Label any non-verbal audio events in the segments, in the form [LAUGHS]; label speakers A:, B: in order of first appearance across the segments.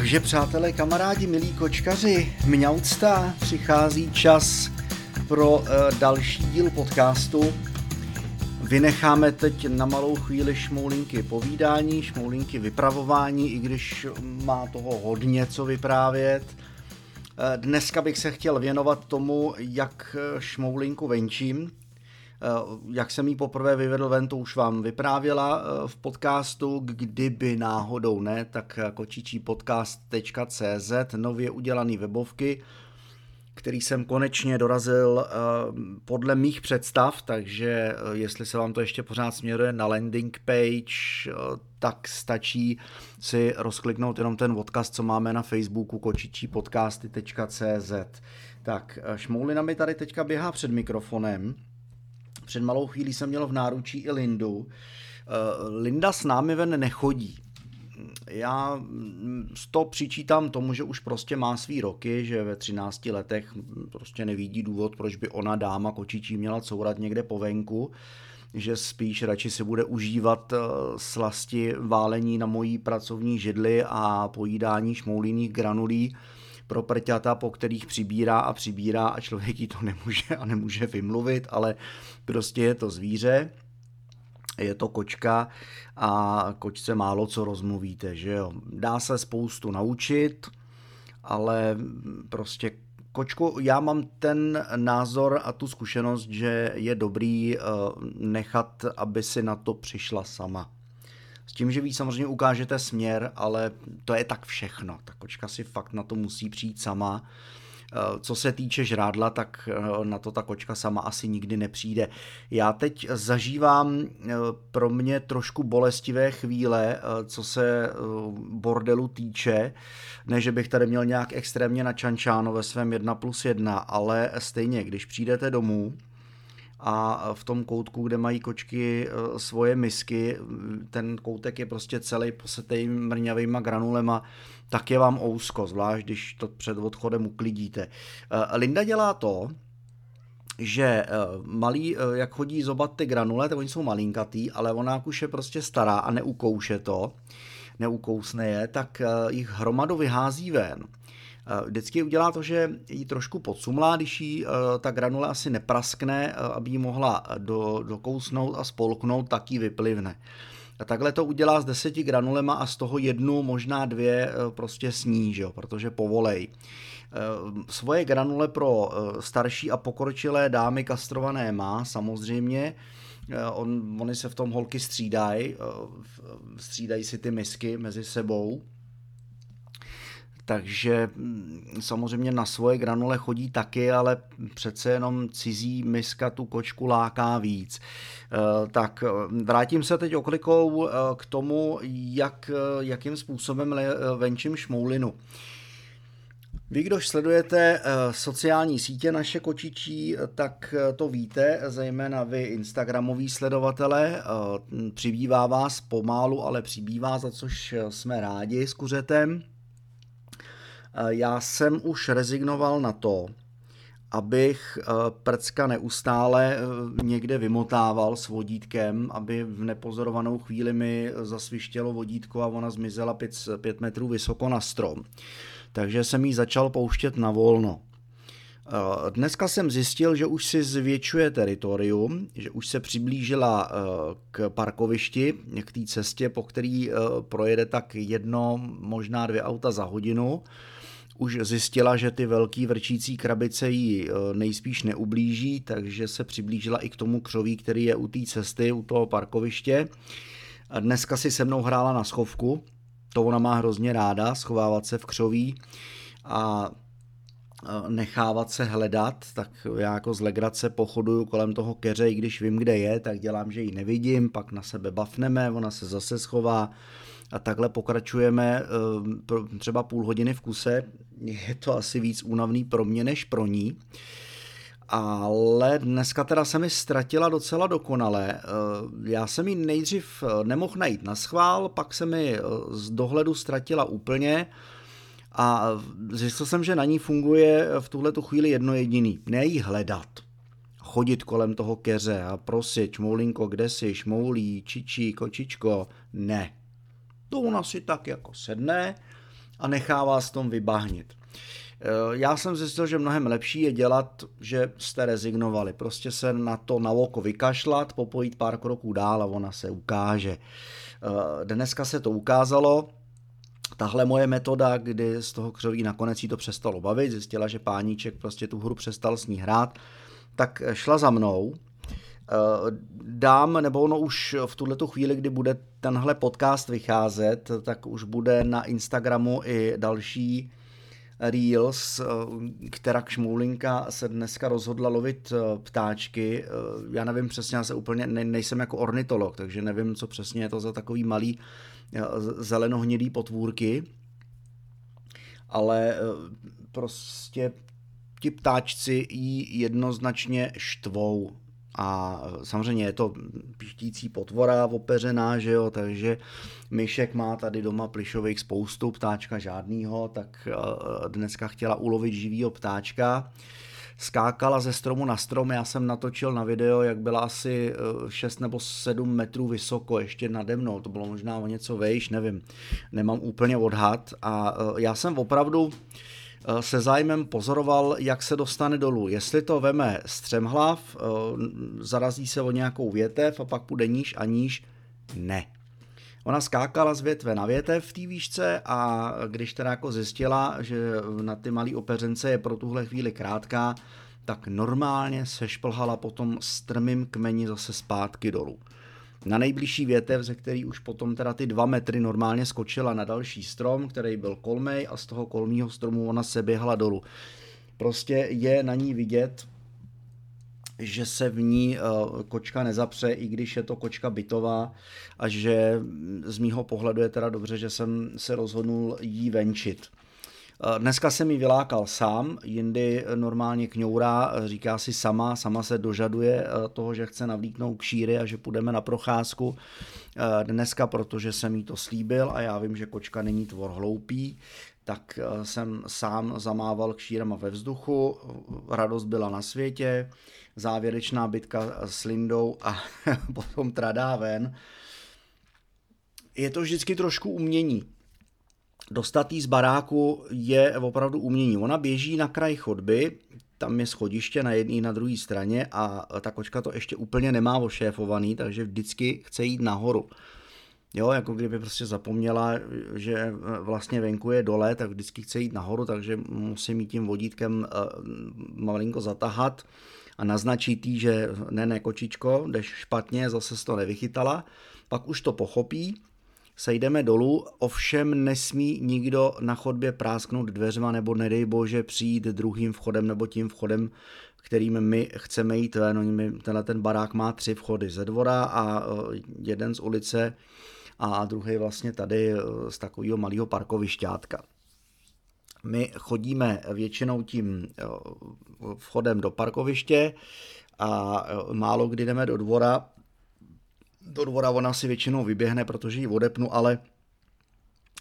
A: Takže přátelé, kamarádi, milí kočkaři, mňaucta, přichází čas pro uh, další díl podcastu. Vynecháme teď na malou chvíli šmoulinky povídání, šmoulinky vypravování, i když má toho hodně co vyprávět. Eh, dneska bych se chtěl věnovat tomu, jak šmoulinku venčím, Eh, jak jsem jí poprvé vyvedl ven, to už vám vyprávěla eh, v podcastu, kdyby náhodou ne, tak kočičípodcast.cz, nově udělaný webovky, který jsem konečně dorazil eh, podle mých představ, takže jestli se vám to ještě pořád směruje na landing page, tak stačí si rozkliknout jenom ten odkaz, co máme na Facebooku kočičípodcasty.cz. Tak, Šmoulina mi tady teďka běhá před mikrofonem, před malou chvílí jsem měl v náručí i Lindu. Eh, Linda s námi ven nechodí. Já to přičítám tomu, že už prostě má svý roky, že ve 13 letech prostě nevidí důvod, proč by ona dáma kočičí měla courat někde po venku že spíš radši si bude užívat eh, slasti válení na mojí pracovní židli a pojídání šmoulíných granulí, pro prťata, po kterých přibírá a přibírá a člověk jí to nemůže a nemůže vymluvit, ale prostě je to zvíře, je to kočka a kočce málo co rozmluvíte, že jo. Dá se spoustu naučit, ale prostě kočku, já mám ten názor a tu zkušenost, že je dobrý eh, nechat, aby si na to přišla sama. S tím, že vy samozřejmě ukážete směr, ale to je tak všechno. Ta kočka si fakt na to musí přijít sama. Eh, co se týče žrádla, tak eh, na to ta kočka sama asi nikdy nepřijde. Já teď zažívám eh, pro mě trošku bolestivé chvíle, co se bordelu týče. Ne, že bych tady měl nějak extrémně načančáno ve svém 1 plus 1, ale stejně, když přijdete domů, a v tom koutku, kde mají kočky eh, svoje misky, ten koutek je prostě celý posetej mrňavýma granulema, tak je vám ousko, zvlášť když to před odchodem uklidíte. Eh, Linda dělá to, že eh, malý, jak chodí zobat ty granule, tak oni jsou malinkatý, ale ona už je prostě stará a neukouše to, neukousne je, tak jich hromadu vyhází ven. Vždycky udělá to, že ji trošku podsumlá, když jí eh, ta granule asi nepraskne, eh, aby ji mohla do, dokousnout a spolknout, tak ji vyplivne. A takhle to udělá s deseti granulema a z toho jednu, možná dvě eh, prostě sní, že jo, protože povolej. Svoje granule pro starší a pokročilé dámy kastrované má samozřejmě, On, oni se v tom holky střídají, střídají si ty misky mezi sebou, takže mm, samozřejmě na svoje granule chodí taky, ale přece jenom cizí miska tu kočku láká víc. Eh, tak eh, vrátím se teď oklikou eh, k tomu, jak, jakým způsobem venčím šmoulinu. Vy, kdož sledujete sociální sítě naše kočičí, tak to víte, zejména vy Instagramoví sledovatele. Přibývá vás pomálu, ale přibývá, za což jsme rádi s kuřetem. Já jsem už rezignoval na to, abych eh, prcka neustále eh, někde vymotával s vodítkem, aby v nepozorovanou chvíli mi zasvištělo vodítko a ona zmizela pět, pět metrů vysoko na strom. Takže jsem ji začal pouštět na volno. Eh, dneska jsem zjistil, že už si zvětšuje teritorium, že už se přiblížila k parkovišti, k té cestě, po který projede tak jedno, možná dvě auta za hodinu už zjistila, že ty velký vrčící krabice jí e, nejspíš neublíží, takže se přiblížila i k tomu křoví, který je u té cesty, u toho parkoviště. Dneska si se mnou hrála na schovku, to ona má hrozně ráda, schovávat se v křoví a nechávat se hledat, tak já jako z legrace pochoduju kolem toho keře, i když vím, kde je, tak dělám, že ji nevidím, pak na sebe bafneme, ona se zase schová, a takhle pokračujeme eh, třeba půl hodiny v kuse. Je to asi víc únavný pro mě než pro ní. Ale dneska teda se mi ztratila docela dokonale. Eh, já jsem ji nejdřív eh, nemohl najít na schvál, pak se mi z dohledu ztratila úplně a zjistil jsem, že na ní funguje v tuhle tu chvíli jedno jediný. Ne jí hledat, chodit kolem toho keře a prosit, šmoulinko, kde jsi, šmoulí, čičí, kočičko. Ne, to ona si tak jako sedne a nechá vás tom vybahnit. Eh, já jsem zjistil, že mnohem lepší je dělat, že jste rezignovali. Prostě se na to na oko vykašlat, popojit pár kroků dál a ona se ukáže. Eh, dneska se to ukázalo, tahle moje metoda, kdy z toho křoví nakonec jí to přestalo bavit, zjistila, že páníček prostě tu hru přestal s ní hrát, tak šla za mnou. Eh, dám, nebo ono už v tuhle chvíli, kdy bude tenhle podcast vycházet, tak už bude na Instagramu i další Reels, eh, která Šmoulinka se dneska rozhodla lovit eh, ptáčky. Já nevím přesně, já se úplně ne, nejsem jako ornitolog, takže nevím, co přesně je to za takový malý zelenohnědý potvůrky, ale prostě ti ptáčci jí jednoznačně štvou. A samozřejmě je to pištící potvora opeřená, že jo, takže myšek má tady doma plišových spoustu, ptáčka žádnýho, tak eh, dneska chtěla ulovit živýho ptáčka. Skákala ze stromu na strom, já jsem natočil na video, jak byla asi 6 eh, nebo 7 metrů vysoko, ještě nade mnou, to bylo možná o něco vejš, nevím, nemám úplně odhad. A eh, já jsem opravdu se zájmem pozoroval, jak se dostane dolů. Jestli to veme střemhlav, eh, zarazí se o nějakou větev a pak půjde níž a níž, ne. Ona skákala z větve na větev v té výšce a když teda jako zjistila, že na ty malé opeřence je pro tuhle chvíli krátká, tak normálně se šplhala potom strmým kmeni zase zpátky dolů na nejbližší větev, ze který už potom teda ty dva metry normálně skočila na další strom, který byl kolmej a z toho kolmého stromu ona se běhla dolů. Prostě je na ní vidět, že se v ní eh, kočka nezapře, i když je to kočka bytová a že z mýho pohledu je teda dobře, že jsem se rozhodnul jí venčit. Eh, dneska jsem ji vylákal sám, jindy normálně kňourá, eh, říká si sama, sama se dožaduje eh, toho, že chce navlíknout kšíry a že půjdeme na procházku. Dneska, protože jsem jí to slíbil a já vím, že kočka není tvor hloupý, tak jsem sám zamával kšírama ve vzduchu, radost byla na světě, závěrečná bitka s Lindou a [LAUGHS] potom tradá ven. Je to vždycky trošku umění dostat z baráku je opravdu umění. Ona běží na kraj chodby, tam je schodiště na jedné na druhé straně a ta kočka to ještě úplně nemá ošéfovaný, takže vždycky chce jít nahoru. Jo, jako kdyby prostě zapomněla, že vlastně venku je dole, tak vždycky chce jít nahoru, takže musím mít tím vodítkem uh, malinko zatahat a naznačit jí, že ne, ne, kočičko, jdeš špatně, zase to nevychytala. Pak už to pochopí sejdeme dolů, ovšem nesmí nikdo na chodbě prásknout dveřma nebo nedej bože přijít druhým vchodem nebo tím vchodem, kterým my chceme jít ven. Tenhle ten barák má tři vchody ze dvora a e, jeden z ulice a druhý vlastně tady e, z takového malého parkovišťátka. My chodíme většinou tím e, vchodem do parkoviště a málo kdy jdeme do dvora, do dvora ona si většinou vyběhne, protože ji odepnu, ale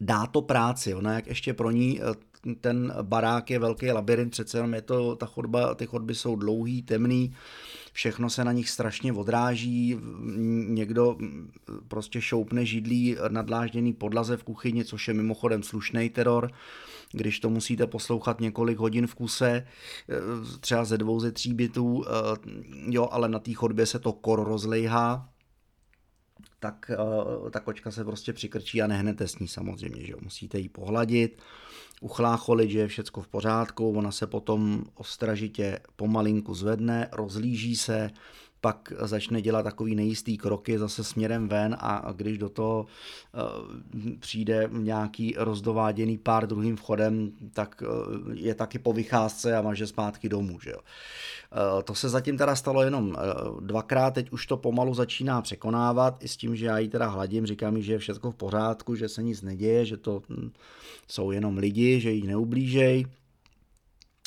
A: dá to práci. Ona jak ještě pro ní eh, ten barák je velký labirint, přece jenom je to, ta chodba, ty chodby jsou dlouhý, temný, všechno se na nich strašně odráží, někdo prostě šoupne židlí nadlážděný podlaze v kuchyni, což je mimochodem slušný teror, když to musíte poslouchat několik hodin v kuse, eh, třeba ze dvou, ze tří bytů, eh, jo, ale na té chodbě se to kor rozlejhá, tak uh, ta kočka se prostě přikrčí a nehnete s ní samozřejmě, že jo. Musíte ji pohladit, uchlácholit, že je všecko v pořádku, ona se potom ostražitě pomalinku zvedne, rozlíží se, pak začne dělat takový nejistý kroky zase směrem ven a když do toho uh, přijde nějaký rozdováděný pár druhým vchodem, tak uh, je taky po vycházce a maže zpátky domů. Že jo. Uh, to se zatím teda stalo jenom dvakrát, teď už to pomalu začíná překonávat i s tím, že já ji teda hladím, říkám mi, že je všechno v pořádku, že se nic neděje, že to hm, jsou jenom lidi, že jí neublížej.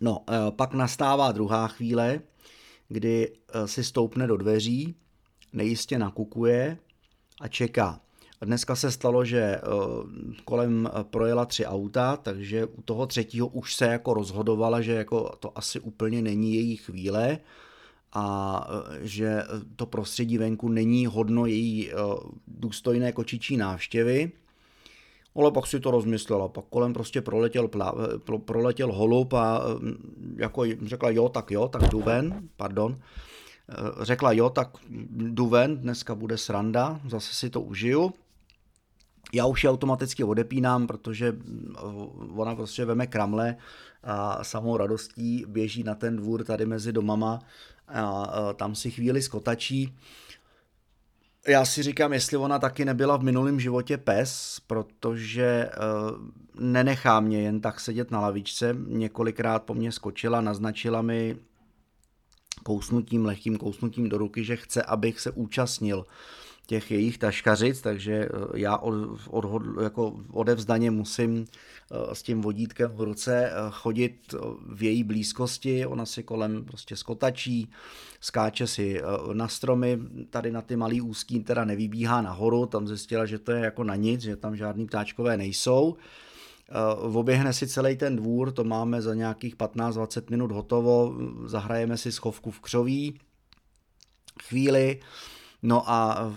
A: No, pak nastává druhá chvíle, kdy eh, si stoupne do dveří, nejistě nakukuje a čeká. Dneska se stalo, že eh, kolem eh, projela tři auta, takže u toho třetího už se jako rozhodovala, že jako to asi úplně není její chvíle a že to prostředí venku není hodno její důstojné kočičí návštěvy. Ale pak si to rozmyslela, pak kolem prostě proletěl, plá, pro, proletěl holub a jako řekla jo, tak jo, tak jdu ven, pardon. Řekla jo, tak jdu ven, dneska bude sranda, zase si to užiju. Já už je automaticky odepínám, protože ona prostě veme kramle a samou radostí běží na ten dvůr tady mezi domama a tam si chvíli skotačí já si říkám, jestli ona taky nebyla v minulém životě pes, protože uh, nenechá mě jen tak sedět na lavičce. Několikrát po mně skočila, naznačila mi kousnutím, lehkým kousnutím do ruky, že chce, abych se účastnil těch jejich taškařic, takže eh, já od, od, jako odevzdaně musím eh, s tím vodítkem v ruce chodit v její blízkosti, ona si kolem prostě skotačí, skáče si eh, na stromy, tady na ty malý úzký teda nevybíhá nahoru, tam zjistila, že to je jako na nic, že tam žádný ptáčkové nejsou. Eh, oběhne si celý ten dvůr, to máme za nějakých 15-20 minut hotovo, zahrajeme si schovku v křoví, chvíli, No a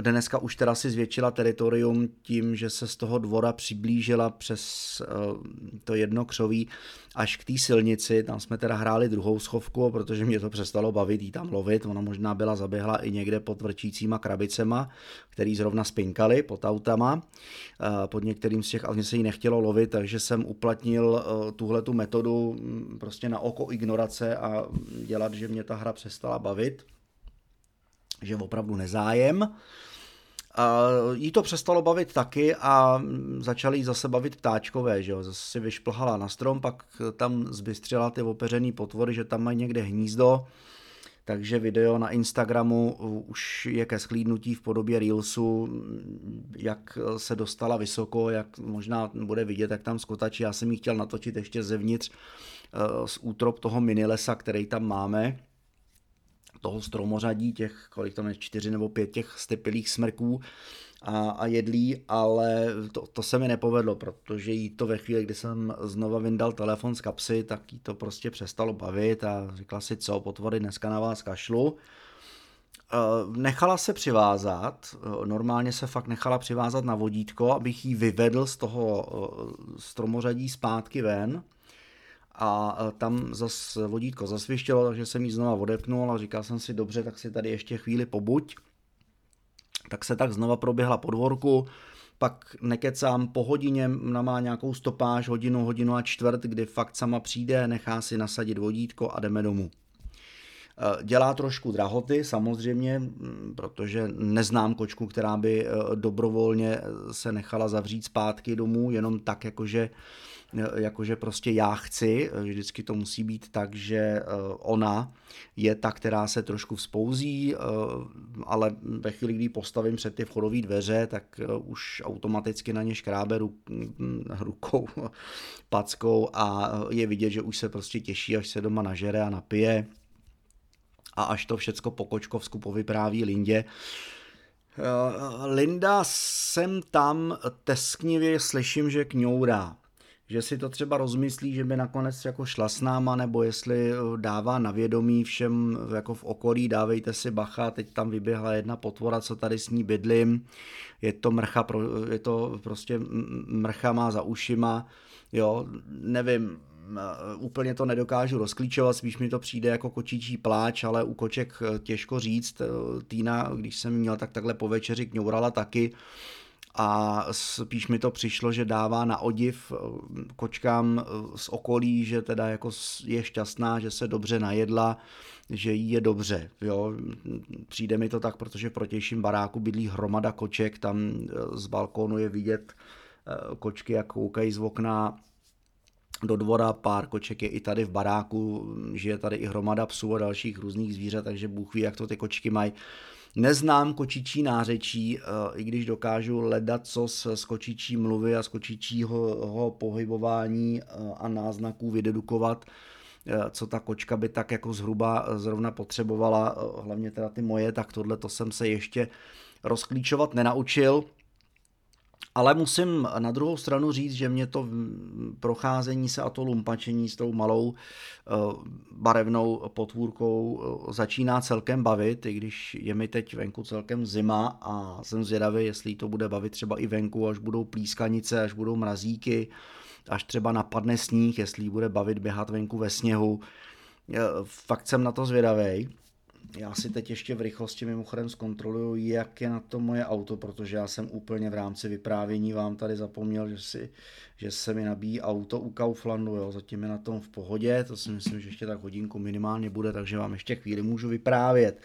A: dneska už teda si zvětšila teritorium tím, že se z toho dvora přiblížila přes eh, to jedno křoví až k té silnici. Tam jsme teda hráli druhou schovku, protože mě to přestalo bavit jí tam lovit. Ona možná byla zaběhla i někde pod vrčícíma krabicema, který zrovna spinkali pod autama. Eh, pod některým z těch, ale mě se jí nechtělo lovit, takže jsem uplatnil eh, tuhle tu metodu mm, prostě na oko ignorace a dělat, že mě ta hra přestala bavit že opravdu nezájem. Jí to přestalo bavit taky a začali jí zase bavit ptáčkové, že jo? zase si vyšplhala na strom, pak tam zbystřila ty opeřený potvory, že tam mají někde hnízdo, takže video na Instagramu už je ke schlídnutí v podobě Reelsu, jak se dostala vysoko, jak možná bude vidět, jak tam skotačí. Já jsem ji chtěl natočit ještě zevnitř eh, z útrop toho minilesa, který tam máme, toho stromořadí, těch, kolik tam je, čtyři nebo pět těch stepilých smrků a, a jedlí, ale to, to se mi nepovedlo, protože jí to ve chvíli, kdy jsem znova vyndal telefon z kapsy, tak jí to prostě přestalo bavit a řekla si, co, potvory, dneska na vás kašlu. Eh, nechala se přivázat, eh, normálně se fakt nechala přivázat na vodítko, abych ji vyvedl z toho eh, stromořadí zpátky ven a tam zas vodítko zasvištělo, takže jsem ji znova odepnul a říkal jsem si, dobře, tak si tady ještě chvíli pobuď. Tak se tak znova proběhla podvorku, pak nekecám po hodině, na má nějakou stopáž, hodinu, hodinu a čtvrt, kdy fakt sama přijde, nechá si nasadit vodítko a jdeme domů. E, dělá trošku drahoty, samozřejmě, protože neznám kočku, která by e, dobrovolně se nechala zavřít zpátky domů, jenom tak, jakože jakože prostě já chci, vždycky to musí být tak, že eh, ona je ta, která se trošku vzpouzí, eh, ale ve chvíli, kdy postavím před ty vchodové dveře, tak eh, už automaticky na ně škrábe rukou, [LAUGHS] packou a je vidět, že už se prostě těší, až se doma nažere a napije. A až to všecko po kočkovsku povypráví Lindě, Linda sem tam tesknivě slyším, že kňourá že si to třeba rozmyslí, že by nakonec jako šla s náma, nebo jestli eh, dává na vědomí všem jako v okolí, dávejte si bacha, teď tam vyběhla jedna potvora, co tady s ní bydlím, je to mrcha, je to prostě mrcha má za ušima, jo, nevím, eh, úplně to nedokážu rozklíčovat, spíš mi to přijde jako kočičí pláč, ale u koček eh, těžko říct. Týna, když jsem měl, tak takhle po večeři kňourala taky, a spíš mi to přišlo, že dává na odiv eh, kočkám eh, z okolí, že teda jako je šťastná, že se dobře najedla, že jí je dobře. Jo. Přijde mi to tak, protože v protějším baráku bydlí hromada koček, tam eh, z balkónu je vidět kočky, jak koukají z okna do dvora, pár koček je i tady v baráku, žije tady i hromada psů a dalších různých zvířat, takže Bůh ví, jak to ty kočky mají. Neznám kočičí nářečí, eh, i když dokážu ledat co z kočičí mluvy a z kočičího pohybování eh, a náznaků vydedukovat, eh, co ta kočka by tak jako zhruba zrovna potřebovala, hlavně teda ty moje, tak tohle to jsem se ještě rozklíčovat nenaučil, Ale musím na druhou stranu říct, že mě to procházení se a to lumpačení s tou malou eh, barevnou potvůrkou eh, začíná celkem bavit, i když je mi teď venku celkem zima a jsem zvědavý, jestli to bude bavit třeba i venku, až budou plískanice, až budou mrazíky, až třeba napadne sníh, jestli bude bavit běhat venku ve sněhu. Eh, fakt jsem na to zvědavý. Já si teď ještě v rychlosti mimochodem zkontroluju, jak je na to moje auto, protože já jsem úplně v rámci vyprávění vám tady zapomněl, že, si, že se mi nabíjí auto u Kauflandu, jo, zatím je na tom v pohodě, to si myslím, že ještě tak hodinku minimálně bude, takže vám ještě chvíli můžu vyprávět.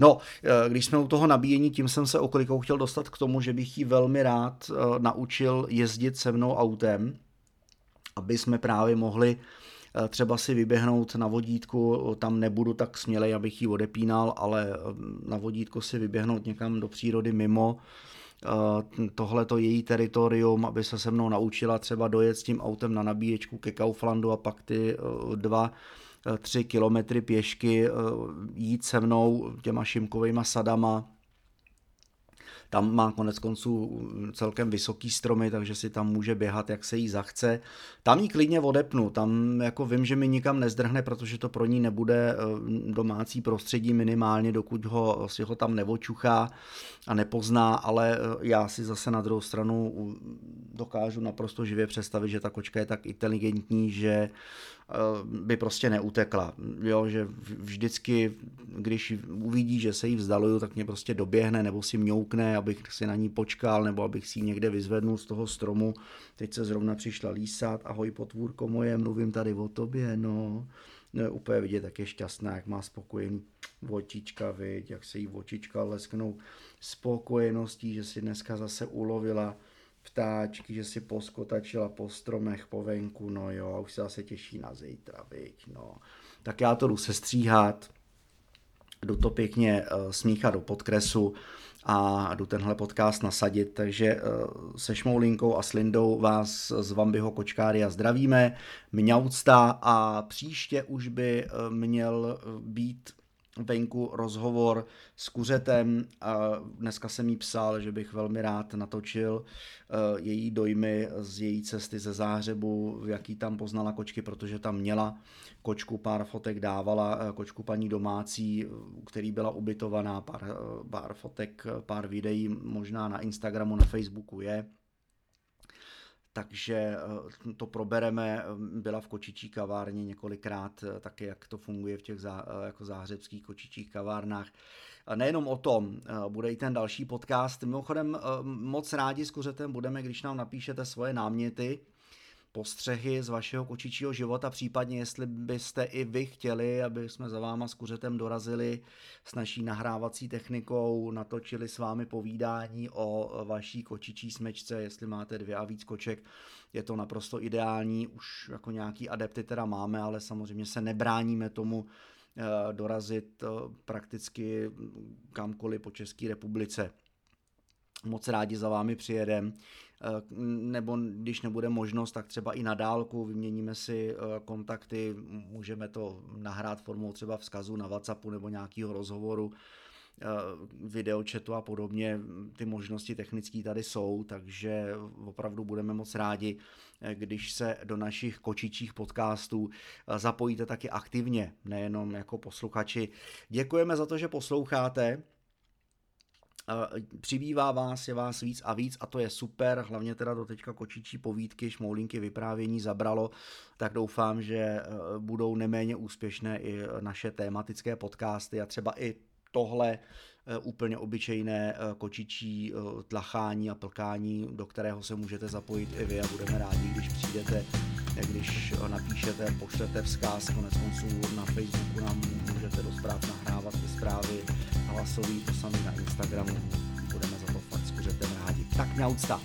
A: No, eh, když jsme u toho nabíjení, tím jsem se okolikou chtěl dostat k tomu, že bych jí velmi rád eh, naučil jezdit se mnou autem, aby jsme právě mohli Eh, třeba si vyběhnout na vodítku, tam nebudu tak smělej, abych ji odepínal, ale eh, na vodítku si vyběhnout někam do přírody mimo, eh, tohle to její teritorium, aby se se mnou naučila třeba dojet s tím autem na nabíječku ke Kauflandu a pak ty dva tři kilometry pěšky jít se mnou těma šimkovými sadama, tam má konec konců celkem vysoký stromy, takže si tam může běhat, jak se jí zachce. Tam jí klidně odepnu, tam jako vím, že mi nikam nezdrhne, protože to pro ní nebude eh, domácí prostředí minimálně, dokud ho, si ho tam nevočuchá a nepozná, ale eh, já si zase na druhou stranu dokážu naprosto živě představit, že ta kočka je tak inteligentní, že by prostě neutekla. Jo, že vždycky, když uvidí, že se jí vzdaluju, tak mě prostě doběhne nebo si mňoukne, abych si na ní počkal nebo abych si ji někde vyzvednul z toho stromu. Teď se zrovna přišla lísat, ahoj potvůrko moje, mluvím tady o tobě, no. no úplně vidět, jak je šťastná, jak má spokojený očička, viď, jak se jí očička lesknou spokojeností, že si dneska zase ulovila ptáčky, že si poskotačila po stromech, po venku, no jo, už se zase těší na zítra, viď, no. Tak já to jdu sestříhat, jdu to pěkně uh, smíchat do podkresu a jdu tenhle podcast nasadit, takže uh, se Šmoulinkou a s Lindou vás z Vambyho Kočkária zdravíme, mňaucta a příště už by uh, měl být venku rozhovor s kuřetem. Dneska jsem jí psal, že bych velmi rád natočil eh, její dojmy z její cesty ze Záhřebu, jaký tam poznala kočky, protože tam měla kočku, pár fotek dávala, eh, kočku paní domácí, který byla ubytovaná, pár, eh, pár fotek, pár videí možná na Instagramu, na Facebooku je takže eh, to probereme. Byla v kočičí kavárně několikrát, eh, taky jak to funguje v těch zá, eh, jako záhřebských kočičích kavárnách. Nejenom o tom, bude i ten další podcast. Mimochodem moc rádi s kuřetem budeme, když nám napíšete svoje náměty, postřehy z vašeho kočičího života, případně jestli byste i vy chtěli, aby jsme za váma s kuřetem dorazili s naší nahrávací technikou, natočili s vámi povídání o vaší kočičí smečce, jestli máte dvě a víc koček, je to naprosto ideální, už jako nějaký adepty teda máme, ale samozřejmě se nebráníme tomu eh, dorazit eh, prakticky kamkoliv po České republice. Moc rádi za vámi přijedem, nebo když nebude možnost, tak třeba i na dálku vyměníme si eh, kontakty, můžeme to nahrát formou třeba vzkazu na Whatsappu nebo nějakého rozhovoru, eh, videočetu a podobně, ty možnosti technické tady jsou, takže opravdu budeme moc rádi, když se do našich kočičích podcastů zapojíte taky aktivně, nejenom jako posluchači. Děkujeme za to, že posloucháte, Přibývá vás, je vás víc a víc a to je super, hlavně teda do teďka kočičí povídky, šmoulinky, vyprávění zabralo, tak doufám, že e, budou neméně úspěšné i naše tématické podcasty a třeba i tohle e, úplně obyčejné e, kočičí tlachání a plkání, do kterého se můžete zapojit i vy a budeme rádi, když přijdete, když napíšete, pošlete vzkaz, konec konců na Facebooku nám můžete do zpráv nahrávat ty zprávy, hlasový, to samý na Instagramu. Budeme za to fakt skuřetem rádi. Tak mňaucta.